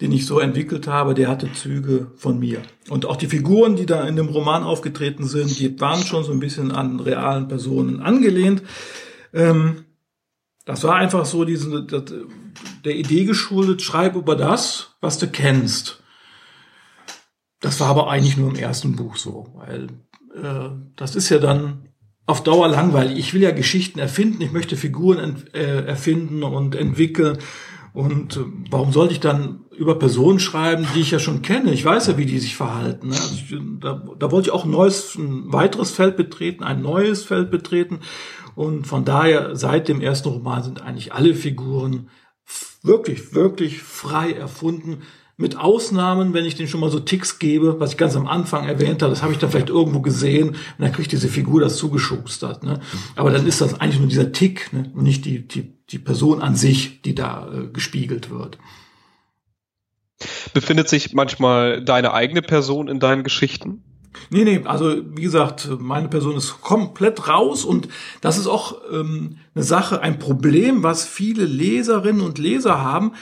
den ich so entwickelt habe, der hatte Züge von mir. Und auch die Figuren, die da in dem Roman aufgetreten sind, die waren schon so ein bisschen an realen Personen angelehnt. Ähm, das war einfach so diese, der Idee geschuldet, schreib über das, was du kennst. Das war aber eigentlich nur im ersten Buch so, weil äh, das ist ja dann auf Dauer langweilig. Ich will ja Geschichten erfinden, ich möchte Figuren äh, erfinden und entwickeln. Und äh, warum sollte ich dann über Personen schreiben, die ich ja schon kenne? Ich weiß ja, wie die sich verhalten. Ne? Also ich, da, da wollte ich auch ein neues, ein weiteres Feld betreten, ein neues Feld betreten. Und von daher, seit dem ersten Roman sind eigentlich alle Figuren wirklich, wirklich frei erfunden. Mit Ausnahmen, wenn ich den schon mal so Ticks gebe, was ich ganz am Anfang erwähnt habe, das habe ich dann vielleicht irgendwo gesehen und dann kriegt diese Figur das zugeschustert. Ne? Aber dann ist das eigentlich nur dieser Tick ne? und nicht die, die, die Person an sich, die da äh, gespiegelt wird. Befindet sich manchmal deine eigene Person in deinen Geschichten? Nee, nee, also wie gesagt, meine Person ist komplett raus und das ist auch ähm, eine Sache, ein Problem, was viele Leserinnen und Leser haben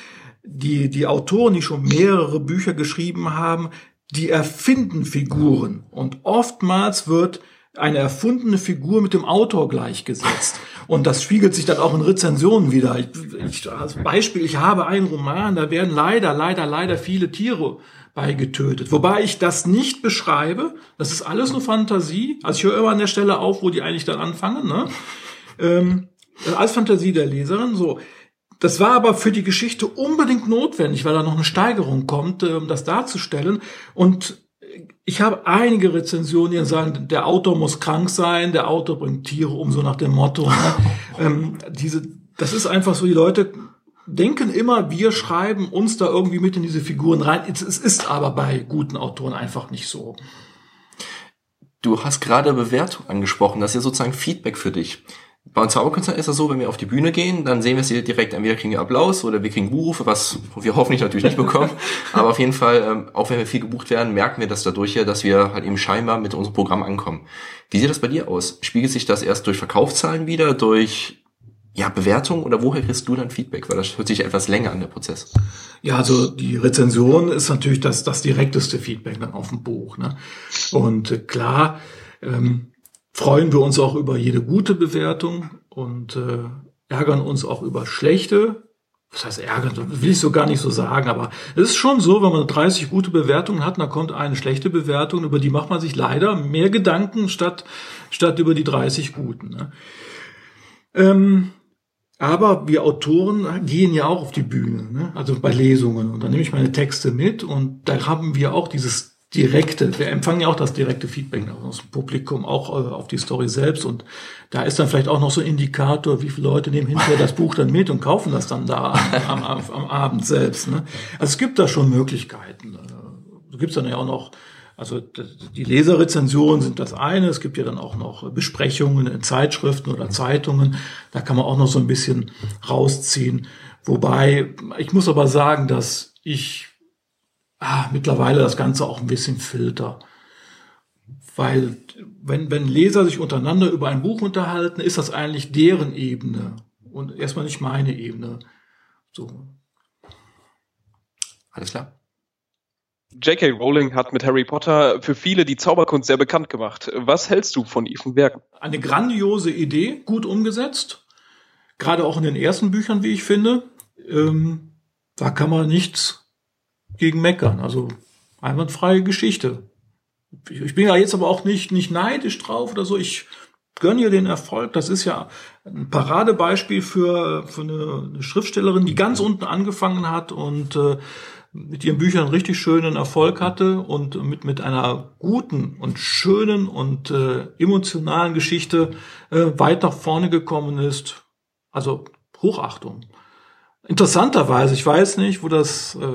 die, die Autoren, die schon mehrere Bücher geschrieben haben, die erfinden Figuren. Und oftmals wird eine erfundene Figur mit dem Autor gleichgesetzt. Und das spiegelt sich dann auch in Rezensionen wieder. Ich, ich, als Beispiel, ich habe einen Roman, da werden leider, leider, leider viele Tiere beigetötet. Wobei ich das nicht beschreibe. Das ist alles nur Fantasie. Also ich höre immer an der Stelle auf, wo die eigentlich dann anfangen. Ne? Ähm, als Fantasie der Leserin. So, das war aber für die Geschichte unbedingt notwendig, weil da noch eine Steigerung kommt, äh, um das darzustellen. Und ich habe einige Rezensionen, die sagen, der Autor muss krank sein, der Autor bringt Tiere um, so nach dem Motto. Ne? ähm, diese, das ist einfach so, die Leute denken immer, wir schreiben uns da irgendwie mit in diese Figuren rein. Es, es ist aber bei guten Autoren einfach nicht so. Du hast gerade Bewertung angesprochen, das ist ja sozusagen Feedback für dich. Bei uns Zauberkünstler ist es so, wenn wir auf die Bühne gehen, dann sehen wir sie direkt, entweder kriegen wir Applaus oder wir kriegen Buchrufe, was wir hoffentlich natürlich nicht bekommen. Aber auf jeden Fall, ähm, auch wenn wir viel gebucht werden, merken wir das dadurch ja, dass wir halt eben scheinbar mit unserem Programm ankommen. Wie sieht das bei dir aus? Spiegelt sich das erst durch Verkaufszahlen wieder, durch ja, Bewertung oder woher kriegst du dann Feedback? Weil das hört sich etwas länger an, der Prozess. Ja, also die Rezension ist natürlich das, das direkteste Feedback dann auf dem Buch. Ne? Und äh, klar, ähm, freuen wir uns auch über jede gute Bewertung und äh, ärgern uns auch über schlechte. Was heißt ärgern? Will ich so gar nicht so sagen, aber es ist schon so, wenn man 30 gute Bewertungen hat, dann kommt eine schlechte Bewertung, über die macht man sich leider mehr Gedanken statt, statt über die 30 guten. Ne? Ähm, aber wir Autoren gehen ja auch auf die Bühne, ne? also bei Lesungen. Und dann nehme ich meine Texte mit und da haben wir auch dieses direkte, wir empfangen ja auch das direkte Feedback aus dem Publikum, auch äh, auf die Story selbst. Und da ist dann vielleicht auch noch so ein Indikator, wie viele Leute nehmen hinterher das Buch dann mit und kaufen das dann da am, am, am Abend selbst. Ne? Also es gibt da schon Möglichkeiten. So gibt es dann ja auch noch, also die Leserrezensionen sind das eine, es gibt ja dann auch noch Besprechungen in Zeitschriften oder Zeitungen, da kann man auch noch so ein bisschen rausziehen. Wobei, ich muss aber sagen, dass ich ah, mittlerweile das Ganze auch ein bisschen filter. Weil wenn, wenn Leser sich untereinander über ein Buch unterhalten, ist das eigentlich deren Ebene und erstmal nicht meine Ebene. So. Alles klar. J.K. Rowling hat mit Harry Potter für viele die Zauberkunst sehr bekannt gemacht. Was hältst du von ihren Werken? Eine grandiose Idee, gut umgesetzt. Gerade auch in den ersten Büchern, wie ich finde. Ähm, da kann man nichts gegen meckern. Also einwandfreie Geschichte. Ich bin ja jetzt aber auch nicht, nicht neidisch drauf oder so. Ich gönne ihr den Erfolg. Das ist ja ein Paradebeispiel für, für eine, Schriftstellerin, die ganz unten angefangen hat und äh, mit ihren Büchern richtig schönen Erfolg hatte und mit, mit einer guten und schönen und äh, emotionalen Geschichte äh, weit nach vorne gekommen ist. Also Hochachtung. Interessanterweise, ich weiß nicht, wo das, äh,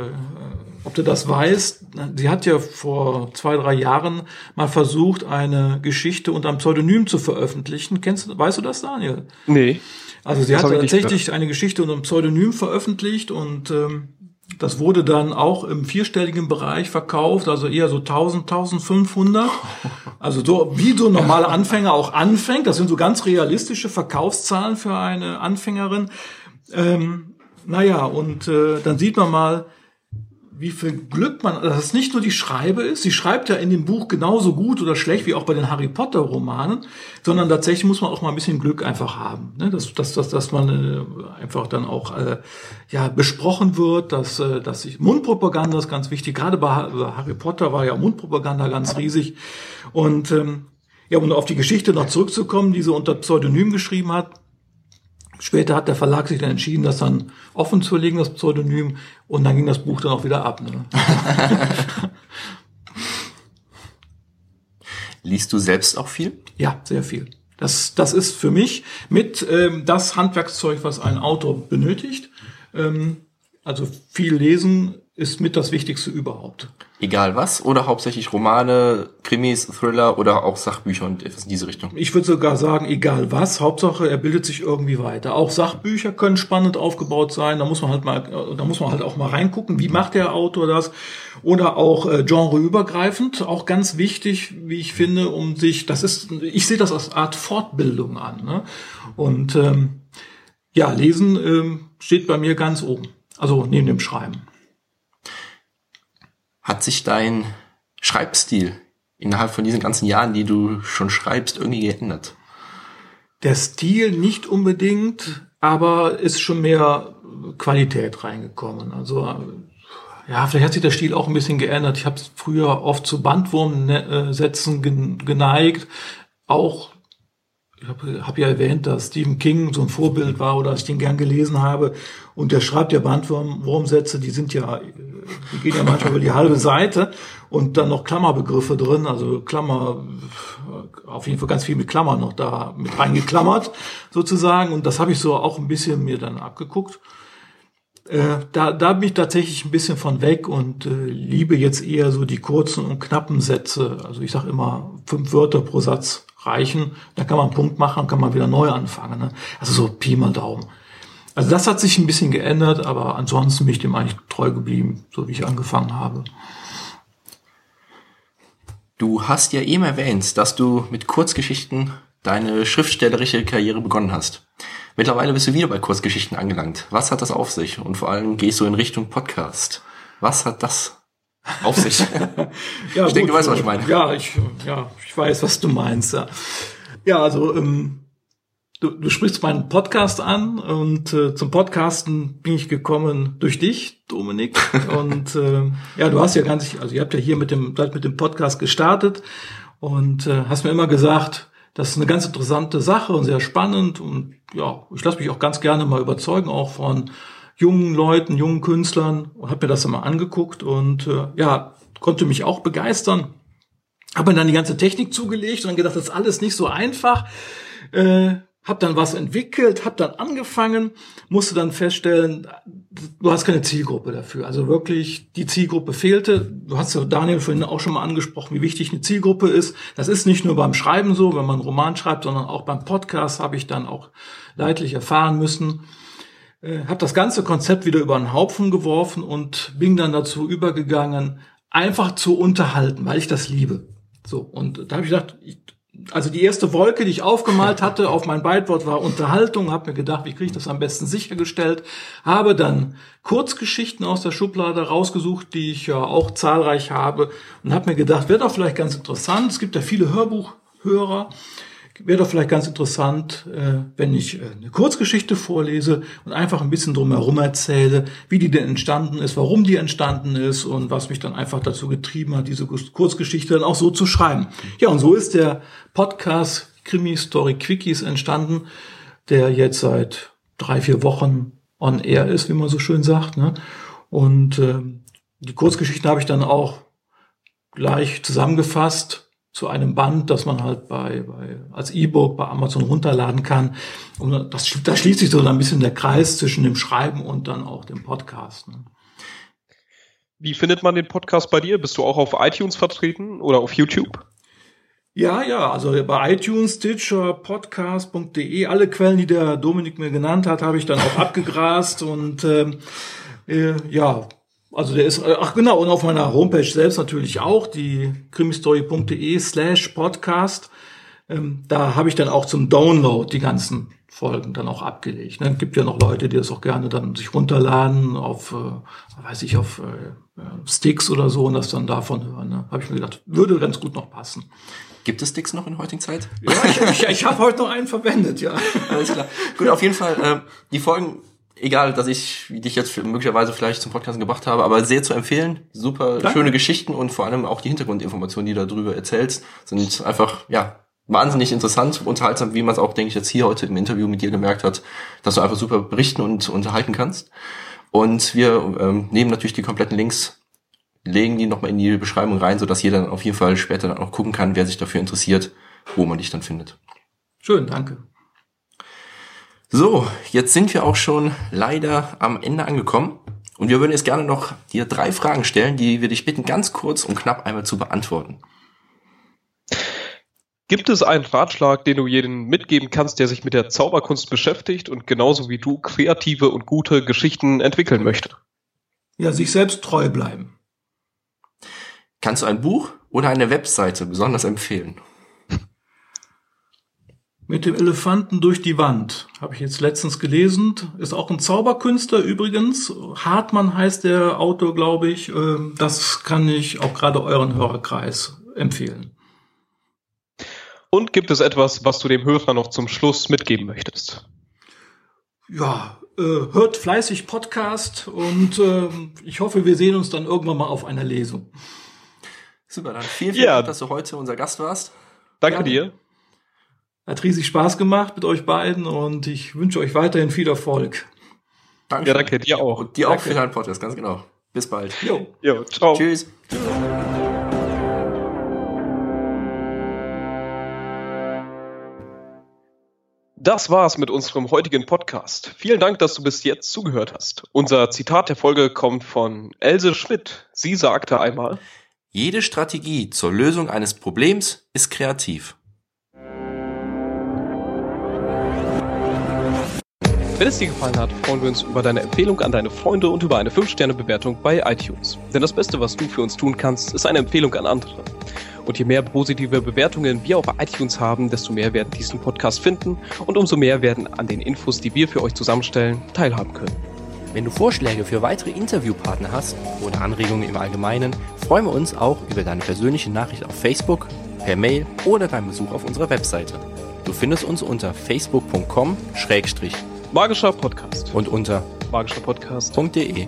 ob du das weißt, sie hat ja vor zwei, drei Jahren mal versucht, eine Geschichte unter einem Pseudonym zu veröffentlichen. Kennst du, weißt du das, Daniel? Nee. Also sie das hat tatsächlich eine Geschichte unter einem Pseudonym veröffentlicht und ähm, das wurde dann auch im vierstelligen Bereich verkauft, also eher so 1000, 1500. Also so, wie so ein normaler Anfänger auch anfängt. Das sind so ganz realistische Verkaufszahlen für eine Anfängerin. Ähm, naja, und äh, dann sieht man mal, wie viel Glück man, dass es nicht nur die Schreibe ist, sie schreibt ja in dem Buch genauso gut oder schlecht wie auch bei den Harry Potter Romanen, sondern tatsächlich muss man auch mal ein bisschen Glück einfach haben, ne? dass, dass, dass, dass man äh, einfach dann auch äh, ja besprochen wird, dass, äh, dass sich Mundpropaganda ist ganz wichtig, gerade bei Harry Potter war ja Mundpropaganda ganz riesig. Und ähm, ja, um auf die Geschichte noch zurückzukommen, die sie unter Pseudonym geschrieben hat, Später hat der Verlag sich dann entschieden, das dann offen zu legen, das Pseudonym, und dann ging das Buch dann auch wieder ab. Ne? Liest du selbst auch viel? Ja, sehr viel. Das, das ist für mich mit ähm, das Handwerkszeug, was ein Autor benötigt. Ähm, also viel lesen ist mit das Wichtigste überhaupt. Egal was? Oder hauptsächlich Romane, Krimis, Thriller oder auch Sachbücher und etwas in diese Richtung? Ich würde sogar sagen, egal was. Hauptsache, er bildet sich irgendwie weiter. Auch Sachbücher können spannend aufgebaut sein. Da muss man halt mal, da muss man halt auch mal reingucken. Wie macht der Autor das? Oder auch äh, genreübergreifend. Auch ganz wichtig, wie ich finde, um sich, das ist, ich sehe das als Art Fortbildung an. Ne? Und ähm, ja, Lesen ähm, steht bei mir ganz oben. Also neben dem Schreiben. Hat sich dein Schreibstil innerhalb von diesen ganzen Jahren, die du schon schreibst, irgendwie geändert? Der Stil nicht unbedingt, aber ist schon mehr Qualität reingekommen. Also ja, vielleicht hat sich der Stil auch ein bisschen geändert. Ich habe früher oft zu Bandwurmsätzen geneigt, auch ich habe hab ja erwähnt, dass Stephen King so ein Vorbild war oder dass ich den gern gelesen habe. Und der schreibt ja Bandwurmsätze, die sind ja, die gehen ja manchmal über die halbe Seite und dann noch Klammerbegriffe drin, also Klammer, auf jeden Fall ganz viel mit Klammern noch da mit reingeklammert sozusagen. Und das habe ich so auch ein bisschen mir dann abgeguckt. Äh, da, da bin ich tatsächlich ein bisschen von weg und äh, liebe jetzt eher so die kurzen und knappen Sätze. Also ich sage immer fünf Wörter pro Satz reichen. Da kann man einen Punkt machen, kann man wieder neu anfangen. Ne? Also so Pi mal Daumen. Also das hat sich ein bisschen geändert, aber ansonsten bin ich dem eigentlich treu geblieben, so wie ich angefangen habe. Du hast ja eben erwähnt, dass du mit Kurzgeschichten deine schriftstellerische Karriere begonnen hast. Mittlerweile bist du wieder bei Kurzgeschichten angelangt. Was hat das auf sich? Und vor allem gehst du in Richtung Podcast. Was hat das auf sich. ja, ich denke, du weißt, was ich meine. Ja, ich, ja, ich weiß, was du meinst. Ja, ja also ähm, du, du sprichst meinen Podcast an und äh, zum Podcasten bin ich gekommen durch dich, Dominik. und äh, ja, du hast ja ganz, also ihr habt ja hier mit dem, mit dem Podcast gestartet und äh, hast mir immer gesagt, das ist eine ganz interessante Sache und sehr spannend und ja, ich lasse mich auch ganz gerne mal überzeugen, auch von jungen Leuten, jungen Künstlern und habe mir das immer angeguckt und äh, ja, konnte mich auch begeistern. Habe mir dann die ganze Technik zugelegt und dann gedacht, das ist alles nicht so einfach. Äh, hab dann was entwickelt, hab dann angefangen, musste dann feststellen, du hast keine Zielgruppe dafür. Also wirklich, die Zielgruppe fehlte. Du hast ja Daniel vorhin auch schon mal angesprochen, wie wichtig eine Zielgruppe ist. Das ist nicht nur beim Schreiben so, wenn man einen Roman schreibt, sondern auch beim Podcast habe ich dann auch leidlich erfahren müssen äh, habe das ganze Konzept wieder über den Haufen geworfen und bin dann dazu übergegangen, einfach zu unterhalten, weil ich das liebe. So, und da habe ich gedacht, ich, also die erste Wolke, die ich aufgemalt hatte auf mein Beitwort war Unterhaltung, habe mir gedacht, wie kriege ich das am besten sichergestellt, habe dann Kurzgeschichten aus der Schublade rausgesucht, die ich ja auch zahlreich habe. Und habe mir gedacht, wäre doch vielleicht ganz interessant, es gibt ja viele Hörbuchhörer, wäre doch vielleicht ganz interessant, äh, wenn ich äh, eine Kurzgeschichte vorlese und einfach ein bisschen drumherum erzähle, wie die denn entstanden ist, warum die entstanden ist und was mich dann einfach dazu getrieben hat, diese Kurzgeschichte dann auch so zu schreiben. Ja, und so ist der Podcast Krimi Story Quickies entstanden, der jetzt seit drei, vier Wochen on air ist, wie man so schön sagt. Ne? Und äh, die Kurzgeschichten habe ich dann auch gleich zusammengefasst zu einem Band, das man halt bei, bei als E-Book bei Amazon runterladen kann. Und das, da schließt sich so ein bisschen der Kreis zwischen dem Schreiben und dann auch dem Podcast. Ne? Wie findet man den Podcast bei dir? Bist du auch auf iTunes vertreten oder auf YouTube? Ja, ja, also bei iTunes, Stitcher, Podcast.de, alle Quellen, die der Dominik mir genannt hat, habe ich dann auch abgegrast und ähm, äh, ja, also der ist, äh, ach genau, und auf meiner Homepage selbst natürlich auch, die krimistory.de slash podcast. Ähm, da habe ich dann auch zum Download die ganzen Folgen dann auch abgelegt. Ne? Gibt ja noch Leute, die das auch gerne dann sich runterladen auf, äh, weiß ich, auf äh, Sticks oder so und das dann davon hören. Ne? Habe ich mir gedacht, würde ganz gut noch passen. Gibt es Sticks noch in heutigen Zeit? Ja, ich, ich, ich habe heute noch einen verwendet, ja. Alles klar. Gut, auf jeden Fall, äh, die Folgen egal, dass ich dich jetzt möglicherweise vielleicht zum Podcast gebracht habe, aber sehr zu empfehlen. Super Danke. schöne Geschichten und vor allem auch die Hintergrundinformationen, die du darüber erzählst, sind einfach, ja, wahnsinnig interessant, unterhaltsam, wie man es auch, denke ich, jetzt hier heute im Interview mit dir gemerkt hat, dass du einfach super berichten und unterhalten kannst. Und wir ähm, nehmen natürlich die kompletten Links, legen die nochmal in die Beschreibung rein, sodass jeder dann auf jeden Fall später dann auch gucken kann, wer sich dafür interessiert, wo man dich dann findet. Schön, danke. So, jetzt sind wir auch schon leider am Ende angekommen. Und wir würden jetzt gerne noch dir drei Fragen stellen, die wir dich bitten, ganz kurz und knapp einmal zu beantworten. Gibt es einen Ratschlag, den du jedem mitgeben kannst, der sich mit der Zauberkunst beschäftigt und genauso wie du kreative und gute Geschichten entwickeln möchte? Ja, sich selbst treu bleiben. Kannst du ein Buch oder eine Webseite besonders empfehlen? Mit dem Elefanten durch die Wand. Habe ich jetzt letztens gelesen. Ist auch ein Zauberkünstler übrigens. Hartmann heißt der Autor, glaube ich. Ähm, das kann ich auch gerade euren Hörerkreis empfehlen. Und gibt es etwas, was du dem Hörer noch zum Schluss mitgeben möchtest? Ja, äh, hört fleißig Podcast und äh, ich hoffe, wir sehen uns dann irgendwann mal auf einer Lesung. Super, dann vielen, vielen ja. Dank, dass du heute unser Gast warst. Danke ja. dir. Hat riesig Spaß gemacht mit euch beiden und ich wünsche euch weiterhin viel Erfolg. Danke. Ja, danke, dir auch. Und dir danke. auch für deinen Podcast, ganz genau. Bis bald. Jo. Jo, ciao. Tschüss. Tschüss. Das war's mit unserem heutigen Podcast. Vielen Dank, dass du bis jetzt zugehört hast. Unser Zitat der Folge kommt von Else Schmidt. Sie sagte einmal, jede Strategie zur Lösung eines Problems ist kreativ. Wenn es dir gefallen hat, freuen wir uns über deine Empfehlung an deine Freunde und über eine 5-Sterne-Bewertung bei iTunes. Denn das Beste, was du für uns tun kannst, ist eine Empfehlung an andere. Und je mehr positive Bewertungen wir auf iTunes haben, desto mehr werden diesen Podcast finden und umso mehr werden an den Infos, die wir für euch zusammenstellen, teilhaben können. Wenn du Vorschläge für weitere Interviewpartner hast oder Anregungen im Allgemeinen, freuen wir uns auch über deine persönliche Nachricht auf Facebook, per Mail oder beim Besuch auf unserer Webseite. Du findest uns unter facebook.com Magischer Podcast. Und unter magischerpodcast.de.